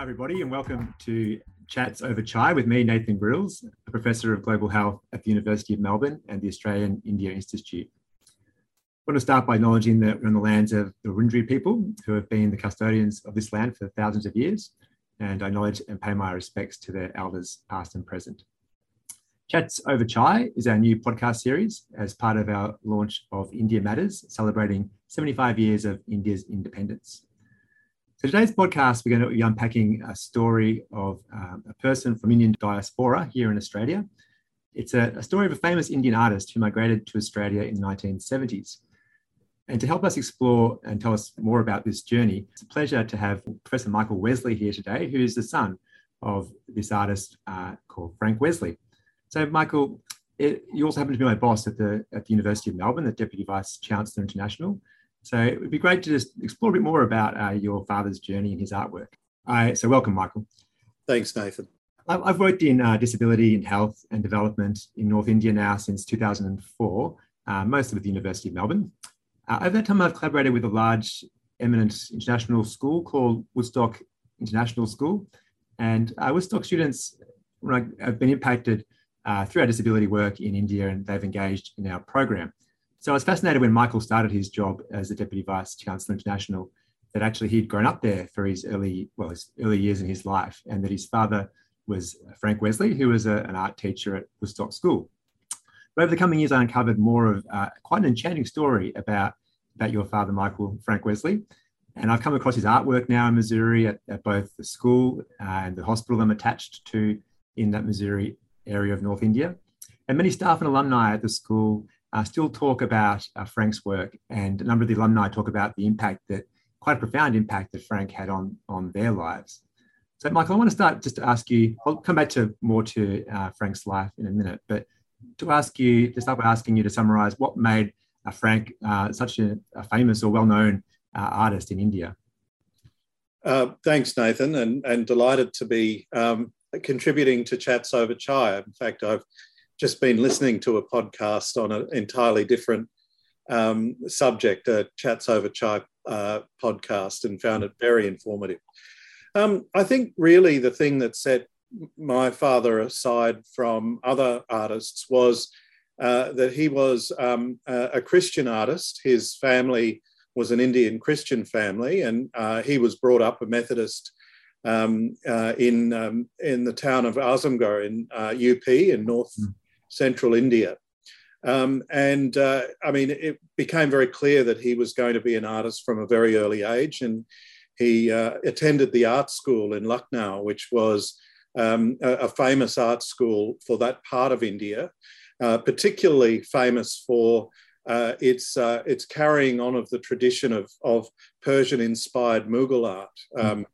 Hi, everybody, and welcome to Chats Over Chai with me, Nathan Grills, a professor of global health at the University of Melbourne and the Australian India Institute. I want to start by acknowledging that we're on the lands of the Wurundjeri people who have been the custodians of this land for thousands of years, and I acknowledge and pay my respects to their elders, past and present. Chats Over Chai is our new podcast series as part of our launch of India Matters, celebrating 75 years of India's independence. So today's podcast, we're going to be unpacking a story of um, a person from Indian diaspora here in Australia. It's a, a, story of a famous Indian artist who migrated to Australia in the 1970s. And to help us explore and tell us more about this journey, it's a pleasure to have Professor Michael Wesley here today, who is the son of this artist uh, called Frank Wesley. So, Michael, it, you also happen to be my boss at the, at the University of Melbourne, the Deputy Vice Chancellor International. So it would be great to just explore a bit more about uh, your father's journey and his artwork. Uh, so welcome, Michael. Thanks, Nathan. I've worked in uh, disability and health and development in North India now since 2004, uh, mostly with the University of Melbourne. Uh, over that time, I've collaborated with a large, eminent international school called Woodstock International School. And uh, Woodstock students have been impacted through our disability work in India and they've engaged in our program. So I was fascinated when Michael started his job as the Deputy Vice Chancellor International that actually he'd grown up there for his early, well, his early years in his life, and that his father was Frank Wesley, who was a, an art teacher at Woodstock School. But over the coming years, I uncovered more of uh, quite an enchanting story about, about your father, Michael Frank Wesley. And I've come across his artwork now in Mussoorie at, at both the school and the hospital I'm attached to in that Mussoorie area of North India. And many staff and alumni at the school uh, still talk about uh, Frank's work, and a number of the alumni talk about the impact that, quite a profound impact that Frank had on, on their lives. So, Michael, I want to start just to ask you, I'll come back to more to uh, Frank's life in a minute, but to ask you, to start by asking you to summarize what made uh, Frank uh, such a, a, famous or well known uh, artist in India. thanks, Nathan, and, and delighted to be um, contributing to Chats Over Chai. In fact, I've just been listening to a podcast on an entirely different um, subject, a Chats Over Chai uh, podcast, and found it very informative. Um, I think really the thing that set my father aside from other artists was uh, that he was um, a Christian artist. His family was an Indian Christian family, and uh, he was brought up a Methodist um, uh, in um, in the town of Azamgarh in UP uh, in North mm central India. Um, and uh, I mean, it became very clear that he was going to be an artist from a very early age. And he uh, attended the art school in Lucknow, which was um, a, a, famous art school for that part of India, uh, particularly famous for uh, its, uh, its carrying on of the tradition of, of Persian inspired Mughal art. Um,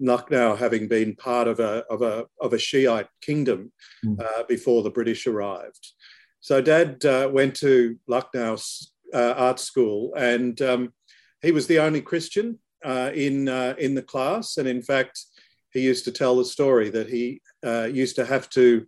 Lucknow having been part of a, of a, of a Shiite kingdom mm. uh, before the British arrived. So dad uh, went to Lucknow uh, art school and um, he was the only Christian uh, in, uh, in the class. And in fact, he used to tell the story that he uh, used to have to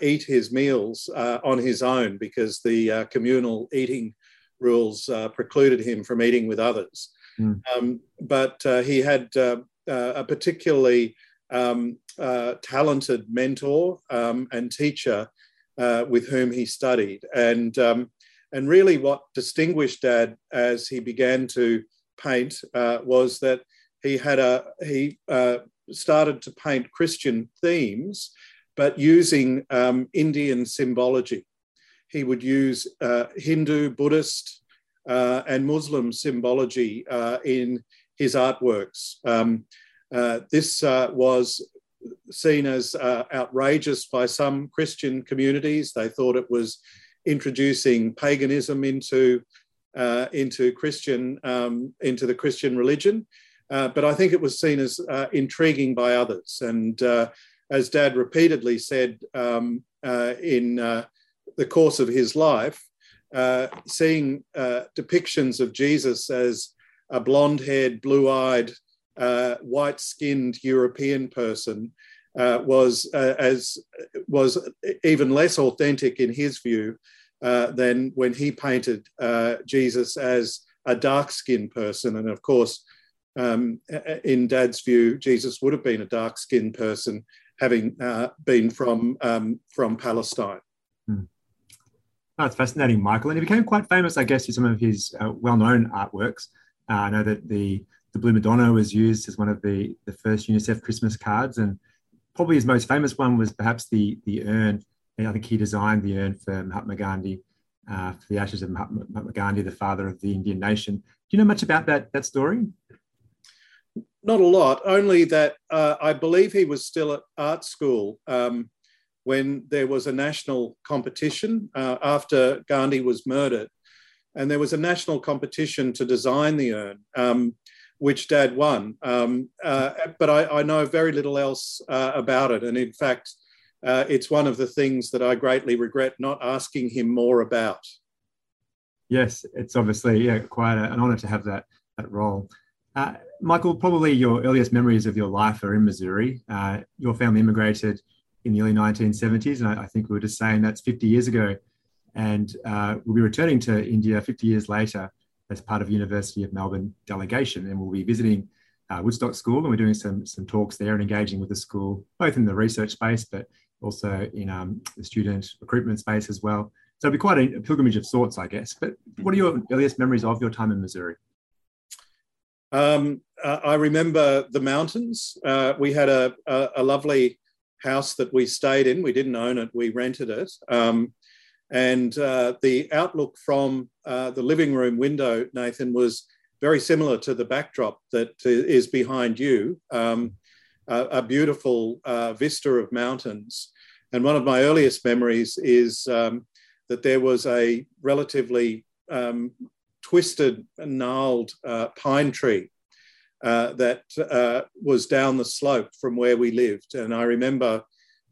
eat his meals on his own because the communal eating rules precluded him from eating with others. Mm. Um, but he had uh, a particularly um, uh, talented mentor um, and teacher uh, with whom he studied. And, um, and really, what distinguished Dad as he began to paint uh, was that he had a he uh, started to paint Christian themes, but using um, Indian symbology. He would use uh, Hindu, Buddhist, and Muslim symbology in his artworks. Um, uh, this uh, was seen as uh, outrageous by some Christian communities. They thought it was introducing paganism into uh, into Christian um, into the Christian religion. Uh, but I think it was seen as intriguing by others. And as Dad repeatedly said um, in the course of his life, seeing depictions of Jesus as a blonde haired, blue eyed, uh, white skinned European person uh, was uh, as was even less authentic in his view uh, than when he painted uh, Jesus as a dark skinned person. And of course, um, in Dad's view, Jesus would have been a dark-skinned person, having uh, been from um, from Palestine. Hmm. That's fascinating, Michael. And he became quite famous, I guess, for some of his uh, well-known artworks. Uh, I know that the the Blue Madonna was used as one of the, the first UNICEF Christmas cards, and probably his most famous one was perhaps the the urn. I think he designed the urn for Mahatma Gandhi, uh, for the ashes of Mahatma Gandhi, the father of the Indian nation. Do you know much about that that story? Not a lot, only that uh, I believe he was still at art school um, when there was a national competition uh, after Gandhi was murdered. And there was a national competition to design the urn, um, which Dad won. Um, uh, but I, I, know very little else uh, about it. And in fact, uh, it's one of the things that I greatly regret not asking him more about. Yes, it's obviously yeah, quite an honour to have that, that role. Uh, Michael, probably your earliest memories of your life are in Mussoorie. Uh, your family immigrated in the early 1970s, and I, I, think we were just saying that's 50 years ago. And uh, we'll be returning to India 50 years later as part of University of Melbourne delegation, and we'll be visiting uh, Woodstock School, and we're doing some some talks there and engaging with the school, both in the research space, but also in um, the student recruitment space as well. So it'll be quite a, a pilgrimage of sorts, I guess. But what are your earliest memories of your time in Mussoorie? Um, uh, I remember the mountains. Uh, we had a, a, a, lovely house that we stayed in. We didn't own it, we rented it. Um, and uh, the outlook from uh, the living room window, Nathan, was very similar to the backdrop that is behind you um, a, a, beautiful uh, vista of mountains. And one of my earliest memories is um, that there was a relatively um, twisted, gnarled uh, pine tree uh, that uh, was down the slope from where we lived. And I remember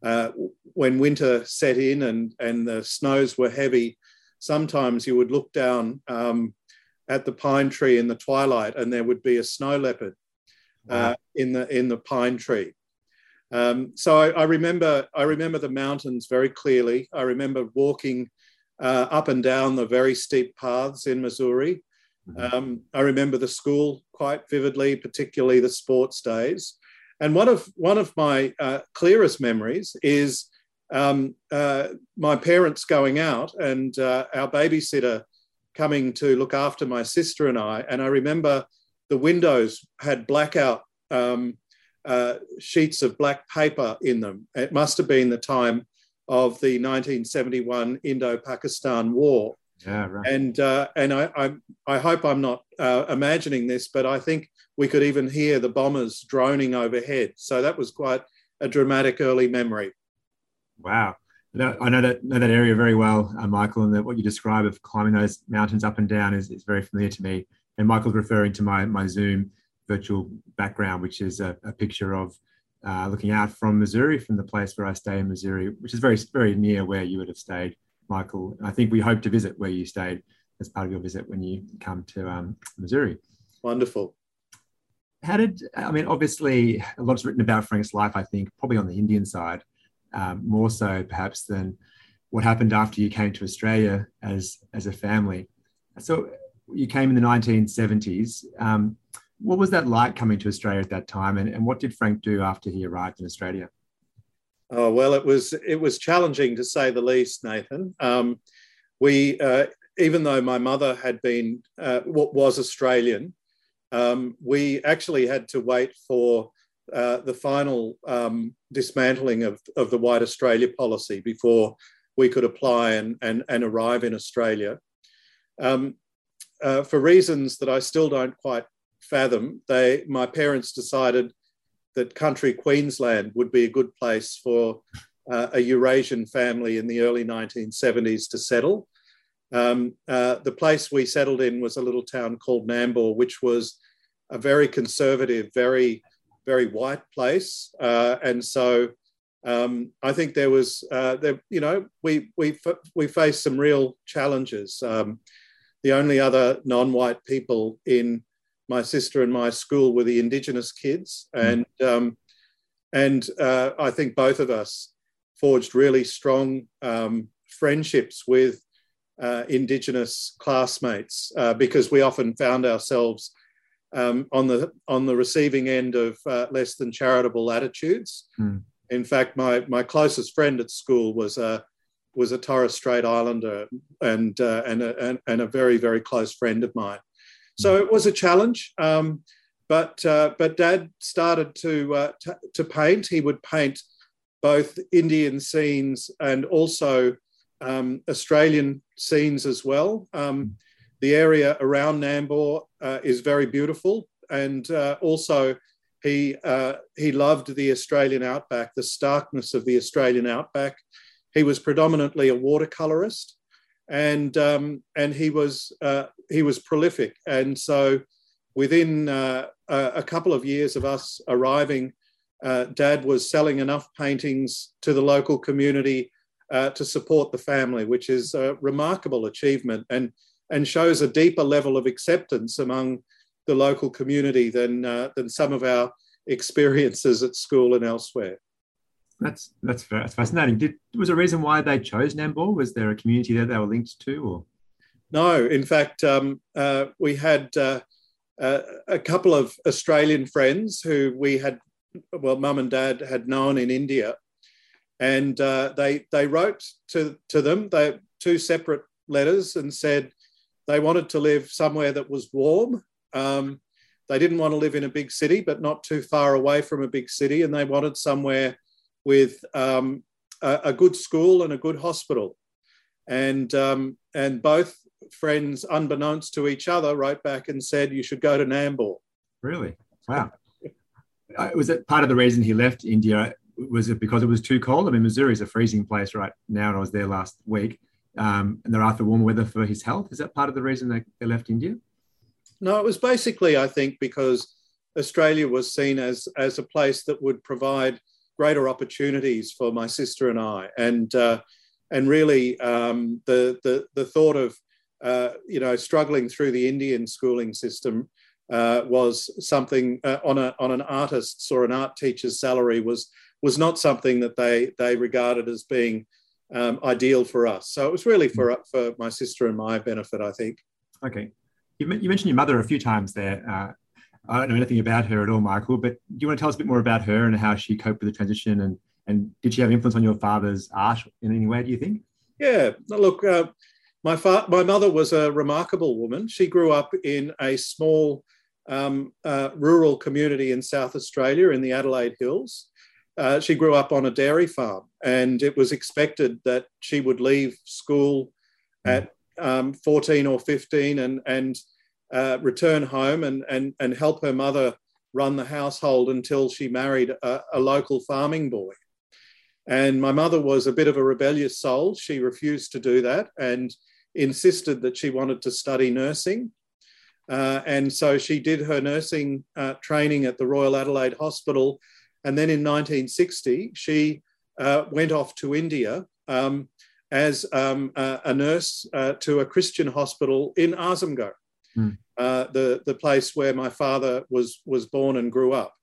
uh, when winter set in and, and the snows were heavy, sometimes you would look down um, at the pine tree in the twilight and there would be a snow leopard uh, wow. in, the, in the pine tree. Um, so I, I, remember I remember the mountains very clearly. I remember walking uh, up and down the very steep paths in Mussoorie. Mm-hmm. Um, I remember the school quite vividly, particularly the sports days. And one of one of my uh, clearest memories is um, uh, my parents going out and uh, our babysitter coming to look after my sister and I. And I remember the windows had blackout um, uh, sheets of black paper in them. It must have been the time of the 1971 Indo-Pakistan War. Yeah, right. And uh, and I, I, I hope I'm not uh, imagining this, but I think we could even hear the bombers droning overhead. So that was quite a dramatic early memory. Wow. I know that know that area very well, uh, Michael, and that what you describe of climbing those mountains up and down is, is very familiar to me. And Michael's referring to my my Zoom virtual background, which is a, a picture of uh, looking out from Mussoorie, from the place where I stay in Mussoorie, which is very, very near where you would have stayed, Michael. I think we hope to visit where you stayed as part of your visit when you come to um, Mussoorie. Wonderful. How did, I mean, obviously, a lot's written about Frank's life, I think, probably on the Indian side, um, more so perhaps than what happened after you came to Australia as, as a family. So you came in the 1970s. Um, what was that like coming to Australia at that time, and, and what did Frank do after he arrived in Australia? Oh well, it was it was challenging to say the least, Nathan. Um, we uh, even though my mother had been uh, was Australian, um, we actually had to wait for uh, the final um, dismantling of, of the White Australia policy before we could apply and, and, and arrive in Australia. Um, uh, for reasons that I still don't quite fathom, they my parents decided that country Queensland would be a good place for uh, a Eurasian family in the early 1970s to settle. Um, uh, the place we settled in was a little town called Nambour, which was a very conservative, very, very white place. Uh, and so um, I think there was, uh, there, you know, we, we, we faced some real challenges. Um, the only other non white people in my sister and my school were the Indigenous kids, hmm. and um, and uh, I think both of us forged really strong um, friendships with uh, Indigenous classmates uh, because we often found ourselves um, on the on the receiving end of uh, less than charitable attitudes. Mm. In fact, my my closest friend at school was a was a Torres Strait Islander and uh, and, a, and, a very very close friend of mine. So it was a challenge. Um, but uh, but Dad started to, uh, to, to paint. He would paint both Indian scenes and also um, Australian scenes as well. Um, the area around Nambour uh, is very beautiful, and uh, also he uh, he loved the Australian outback, the starkness of the Australian outback. He was predominantly a watercolorist, and um, and he was uh, he was prolific, and so within uh, a couple of years of us arriving, uh, Dad was selling enough paintings to the local community uh, to support the family, which is a remarkable achievement and, and shows a deeper level of acceptance among the local community than, uh, than some of our experiences at school and elsewhere. That's that's fascinating. Did was a reason why they chose Nambour? Was there a community there they were linked to, or no? In fact, um, uh, we had uh, uh, a couple of Australian friends who we had, well, mum and dad had known in India, and uh, they they wrote to to them they two separate letters and said they wanted to live somewhere that was warm. Um, they didn't want to live in a big city, but not too far away from a big city, and they wanted somewhere with um, a, a, good school and a good hospital. And um, and both friends, unbeknownst to each other, wrote back and said, You should go to Nambour. Really? Wow. Uh, was it part of the reason he left India? Was it because it was too cold? I mean, Mussoorie is a freezing place right now, and I was there last week. Um, and they're after warm weather for his health. Is that part of the reason they, they left India? No, it was basically, I think, because Australia was seen as, as a place that would provide greater opportunities for my sister and I. And, uh, and really, um, the, the, the thought of uh, you know, struggling through the Indian schooling system uh, was something uh, on a on an artist's or an art teacher's salary was was not something that they they regarded as being um, ideal for us. So it was really for for my sister and my benefit, I think. Okay, you, you mentioned your mother a few times there. I don't know anything about her at all, Michael, but do you want to tell us a bit more about her and how she coped with the transition and and did she have influence on your father's art in any way? Do you think? Yeah, look, uh, my, fa- my mother was a remarkable woman. She grew up in a small um, uh, rural community in South Australia in the Adelaide Hills. Uh, she grew up on a dairy farm, and it was expected that she would leave school at um, 14 or 15 and, and uh, return home and, and, and help her mother run the household until she married a, a local farming boy. And my mother was a bit of a rebellious soul. She refused to do that. And insisted that she wanted to study nursing. Uh, and so she did her nursing uh, training at the Royal Adelaide Hospital. And then in 1960, she uh, went off to India um, as um, a nurse uh, to a Christian hospital in Azamgarh, mm. the, the place where my father was, was born and grew up.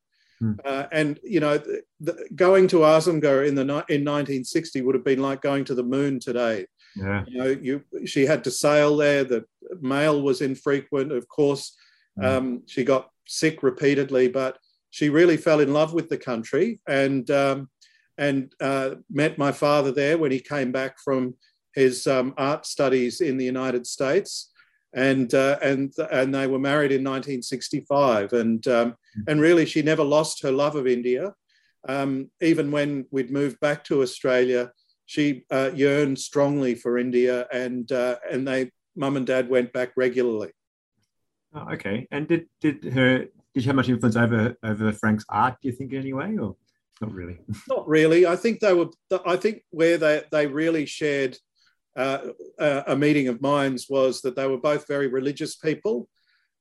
Mm. and you know, the, the, going to Azamgarh in the in 1960 would have been like going to the moon today. Yeah. You know, you she had to sail there. The mail was infrequent. Of course, mm. um, she got sick repeatedly, but she really fell in love with the country and um, and uh, met my father there when he came back from his um, art studies in the United States. And, uh, and, and they were married in 1965. And, um, mm. and really, she never lost her love of India. Um, even when we'd moved back to Australia, she uh, yearned strongly for India, and uh, and they, mum and dad, went back regularly. Oh, okay, and did did her did she have much influence over over Frank's art? Do you think in any way, or not really? Not really. I think they were. I think where they they really shared a meeting of minds was that they were both very religious people,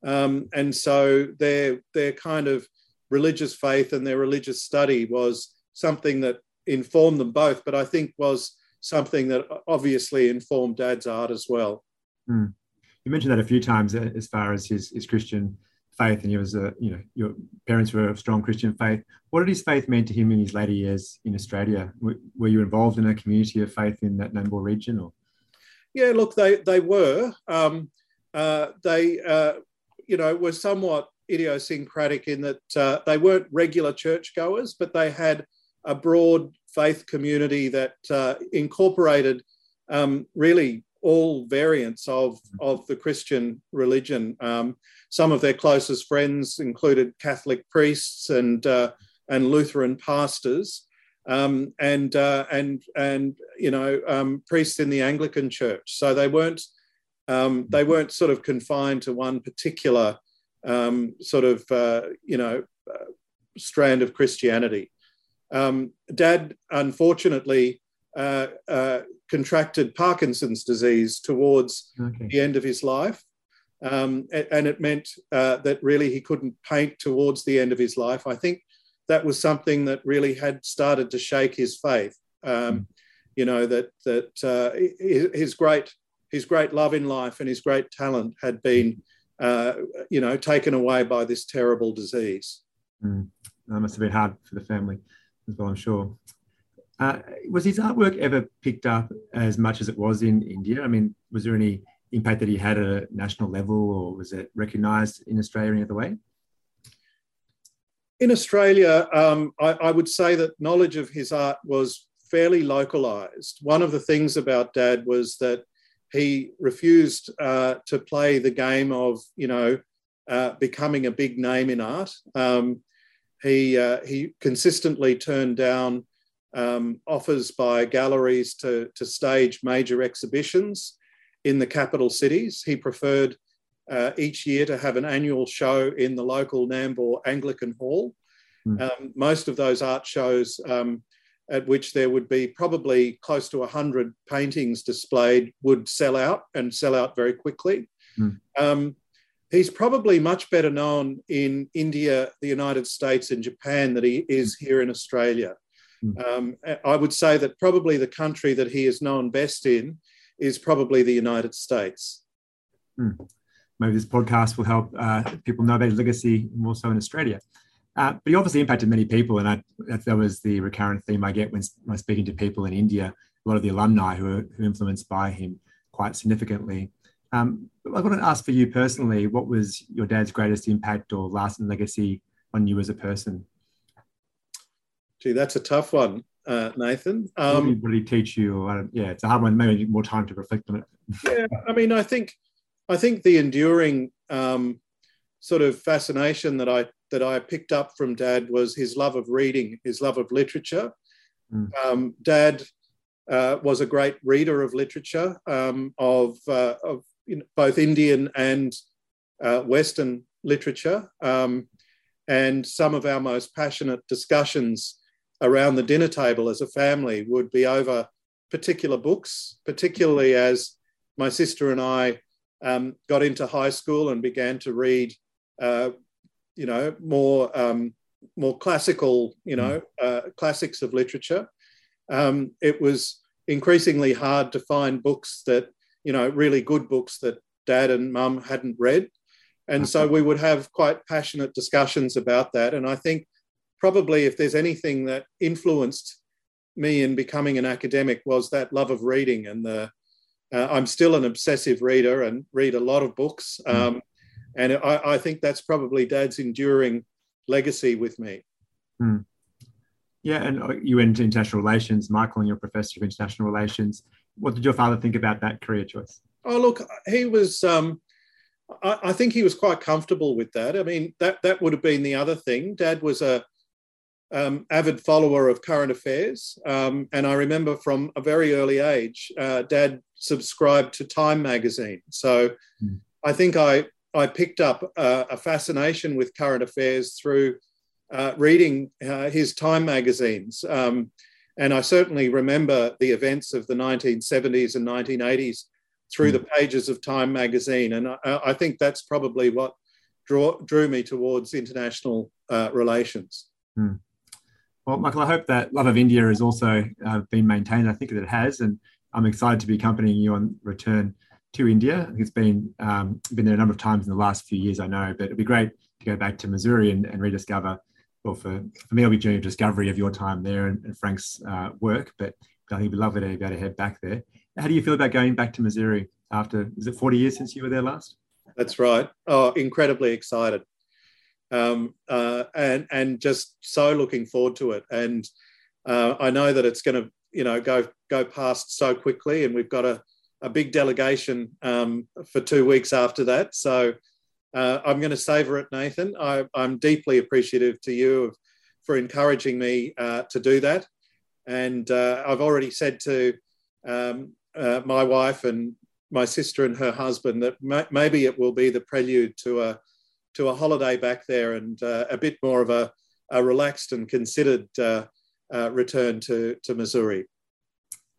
um, and so their their kind of religious faith and their religious study was something that informed them both, but I think was something that obviously informed Dad's art as well. Mm. You mentioned that a few times uh, as far as his, his Christian faith, and he was a you know your parents were of strong Christian faith. What did his faith mean to him in his later years in Australia? Were, were you involved in a community of faith in that Nambour region, or? Yeah, look, they they were. Um, uh, they uh, you know were somewhat idiosyncratic in that uh, they weren't regular churchgoers, but they had a broad faith community that uh, incorporated um, really all variants of, of the Christian religion. Um, some of their closest friends included Catholic priests and, uh, and Lutheran pastors. Um, and uh, and and you know um, priests in the Anglican Church. So they weren't um, they weren't sort of confined to one particular um, sort of uh, you know uh, strand of Christianity. Um, Dad, unfortunately, uh, uh, contracted Parkinson's disease towards okay. the end of his life. Um, and it meant uh, that really he couldn't paint towards the end of his life. I think that was something that really had started to shake his faith. Um, mm. You know that that uh, his great his great love in life and his great talent had been, uh, you know, taken away by this terrible disease. Mm. That must have been hard for the family as well, I'm sure. Uh, was his artwork ever picked up as much as it was in India? I mean, was there any impact that he had at a national level, or was it recognised in Australia in any other way? In Australia, um, I, I, would say that knowledge of his art was fairly localised. One of the things about Dad was that he refused uh, to play the game of, you know, uh, becoming a big name in art. Um, he, uh, he consistently turned down um, offers by galleries to, to stage major exhibitions in the capital cities. He preferred uh, each year to have an annual show in the local Nambour Anglican Hall. Mm. Um, most of those art shows, um, at which there would be probably close to 100 paintings displayed, would sell out and sell out very quickly. Mm. he's probably much better known in India, the United States, and Japan than he is here in Australia. Hmm. Um, I would say that probably the country that he is known best in is probably the United States. Maybe this podcast will help uh, people know about his legacy more so in Australia. Uh, but he obviously impacted many people, and I, that, was the recurrent theme I get when, when I'm speaking to people in India. A lot of the alumni who are who influenced by him quite significantly. Um, I want to ask for you personally, what was your dad's greatest impact or lasting legacy on you as a person? Gee, that's a tough one, uh, Nathan. Um, what, did, he teach you? Yeah, it's a hard one. Maybe more time to reflect on it. yeah, I mean, I think, I think the enduring um, sort of fascination that I that I picked up from Dad was his love of reading, his love of literature. Mm. Um, Dad uh, was a great reader of literature um, of, uh, of you know, both Indian and uh, Western literature. Um, and some of our most passionate discussions around the dinner table as a family would be over particular books, particularly as my sister and I um, got into high school and began to read, uh, you know, more um, more classical, you know, uh, classics of literature. Um, it was increasingly hard to find books that, you know, really good books that dad and mum hadn't read. And so we would have quite passionate discussions about that. And I think probably if there's anything that influenced me in becoming an academic was that love of reading and the uh, i'm still an obsessive reader and read a lot of books hmm. um, and I, I, think that's probably dad's enduring legacy with me mm. yeah and uh, you went into international relations michael and you're a professor of international relations what did your father think about that career choice oh look he was um, I, I think he was quite comfortable with that. I mean, that that would have been the other thing. Dad was a um, avid follower of current affairs. Um, and I remember from a very early age, uh, dad subscribed to Time magazine. So mm. I think I, I picked up uh, a fascination with current affairs through uh, reading uh, his Time magazines. Um, and I certainly remember the events of the 1970s and 1980s through mm. the pages of Time magazine. And I, I think that's probably what draw, drew me towards international uh, relations. Mm. Well, Michael, I hope that love of India has also uh, been maintained. I think that it has, and I'm excited to be accompanying you on return to India. It's been um, been there a number of times in the last few years, I know, but it'd be great to go back to Mussoorie and, and rediscover. Well, for, for me, it'll be a journey of discovery of your time there and, and Frank's uh, work, but I think it'd be lovely to be able to head back there. How do you feel about going back to Mussoorie after, is it 40 years since you were there last? That's right. Oh, incredibly excited. Um, uh, and and just so looking forward to it. And uh, I know that it's going to you know go go past so quickly, and we've got a a big delegation um, for two weeks after that. So uh, I'm going to savour it, Nathan. I, am deeply appreciative to you of, for encouraging me uh, to do that. And uh, I've already said to um, uh, my wife and my sister and her husband that maybe it will be the prelude to a to a holiday back there and uh, a bit more of a, a relaxed and considered uh, return to to Mussoorie.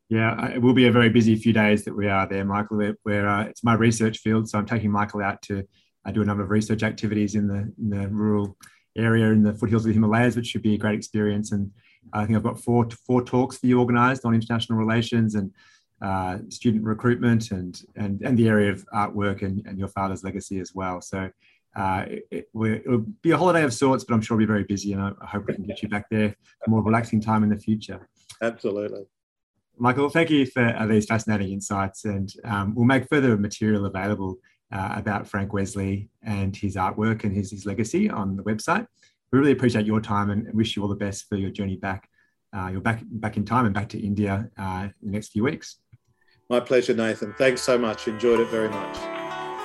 Yeah, it will be a very busy few days that we are there, Michael. Where, where uh, it's my research field, so I'm taking Michael out to uh, do a number of research activities in the in the rural area in the foothills of the Himalayas, which should be a great experience. And I think I've got four four talks for you organised on international relations and uh, student recruitment and and and the area of artwork and, and your father's legacy as well. So. Uh, it, it, will be a holiday of sorts, but I'm sure it'll be very busy, and I, I hope we can get you back there for more relaxing time in the future. Absolutely. Michael, thank you for uh, these fascinating insights, and um, we'll make further material available uh, about Frank Wesley and his artwork and his, his legacy on the website. We really appreciate your time and wish you all the best for your journey back. Uh, you're back back in time and back to India uh, in the next few weeks. My pleasure, Nathan. Thanks so much. Enjoyed it very much.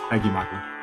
Thank you, Michael.